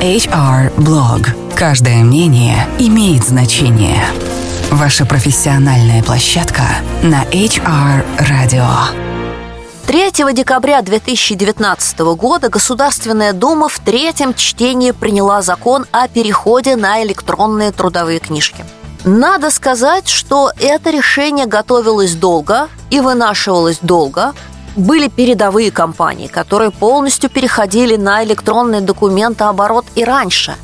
HR Blog. Каждое мнение имеет значение. Ваша профессиональная площадка на HR Radio. 3 декабря 2019 года Государственная Дума в третьем чтении приняла закон о переходе на электронные трудовые книжки. Надо сказать, что это решение готовилось долго и вынашивалось долго, были передовые компании, которые полностью переходили на электронный документооборот и раньше.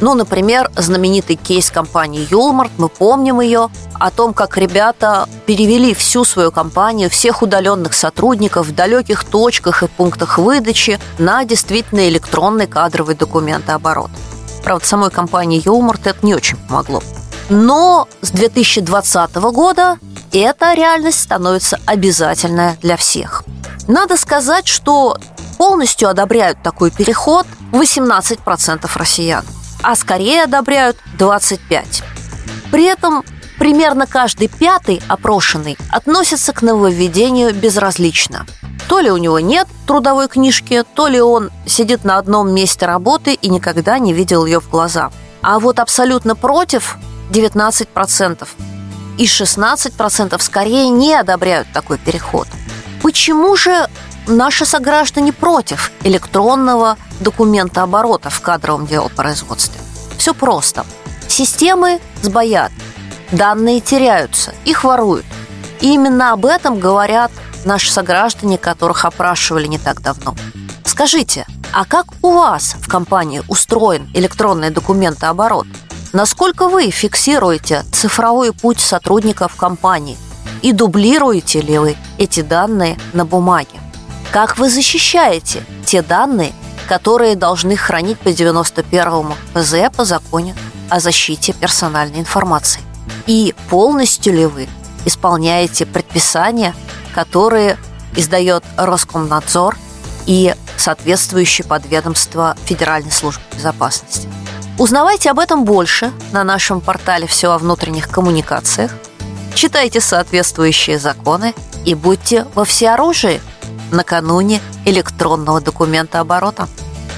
Ну, например, знаменитый кейс компании Юлмарт, мы помним ее, о том, как ребята перевели всю свою компанию, всех удаленных сотрудников в далеких точках и пунктах выдачи на действительно электронный кадровый документооборот. Правда, самой компании Юлмарт это не очень помогло. Но с 2020 года эта реальность становится обязательная для всех. Надо сказать, что полностью одобряют такой переход 18% россиян, а скорее одобряют 25%. При этом примерно каждый пятый опрошенный относится к нововведению безразлично. То ли у него нет трудовой книжки, то ли он сидит на одном месте работы и никогда не видел ее в глаза. А вот абсолютно против 19%. И 16% скорее не одобряют такой переход – Почему же наши сограждане против электронного документа оборота в кадровом делопроизводстве? Все просто. Системы сбоят, данные теряются, их воруют. И именно об этом говорят наши сограждане, которых опрашивали не так давно. Скажите, а как у вас в компании устроен электронный документооборот? Насколько вы фиксируете цифровой путь сотрудников компании – и дублируете ли вы эти данные на бумаге? Как вы защищаете те данные, которые должны хранить по 91-му ПЗ по закону о защите персональной информации? И полностью ли вы исполняете предписания, которые издает Роскомнадзор и соответствующее подведомство Федеральной службы безопасности? Узнавайте об этом больше на нашем портале «Все о внутренних коммуникациях», читайте соответствующие законы и будьте во всеоружии накануне электронного документа оборота.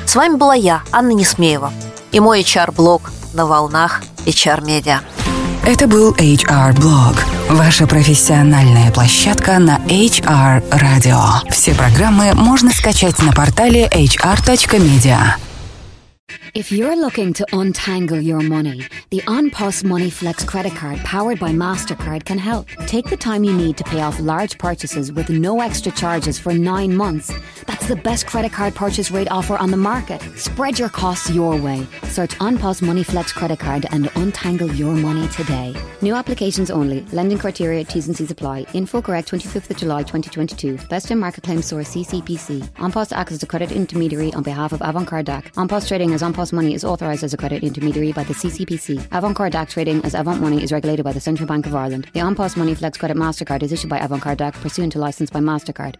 С вами была я, Анна Несмеева, и мой HR-блог на волнах HR-медиа. Это был HR-блог, ваша профессиональная площадка на HR Radio. Все программы можно скачать на портале hr.media. If you're looking to untangle your money, the OnPos Money Flex credit card powered by MasterCard can help. Take the time you need to pay off large purchases with no extra charges for nine months. That's the best credit card purchase rate offer on the market. Spread your costs your way. Search OnPos Money Flex credit card and untangle your money today. New applications only. Lending criteria, T's and C's apply. Info correct 25th of July 2022. Best in market claim source CCPC. OnPos acts as a credit intermediary on behalf of Avantcard DAC. OnPos trading as OnPos Money is authorised as a credit intermediary by the CCPC. Avantcard DAC trading as Avant Money is regulated by the Central Bank of Ireland. The OnPos Money Flex Credit MasterCard is issued by Avantcard DAC pursuant to license by MasterCard.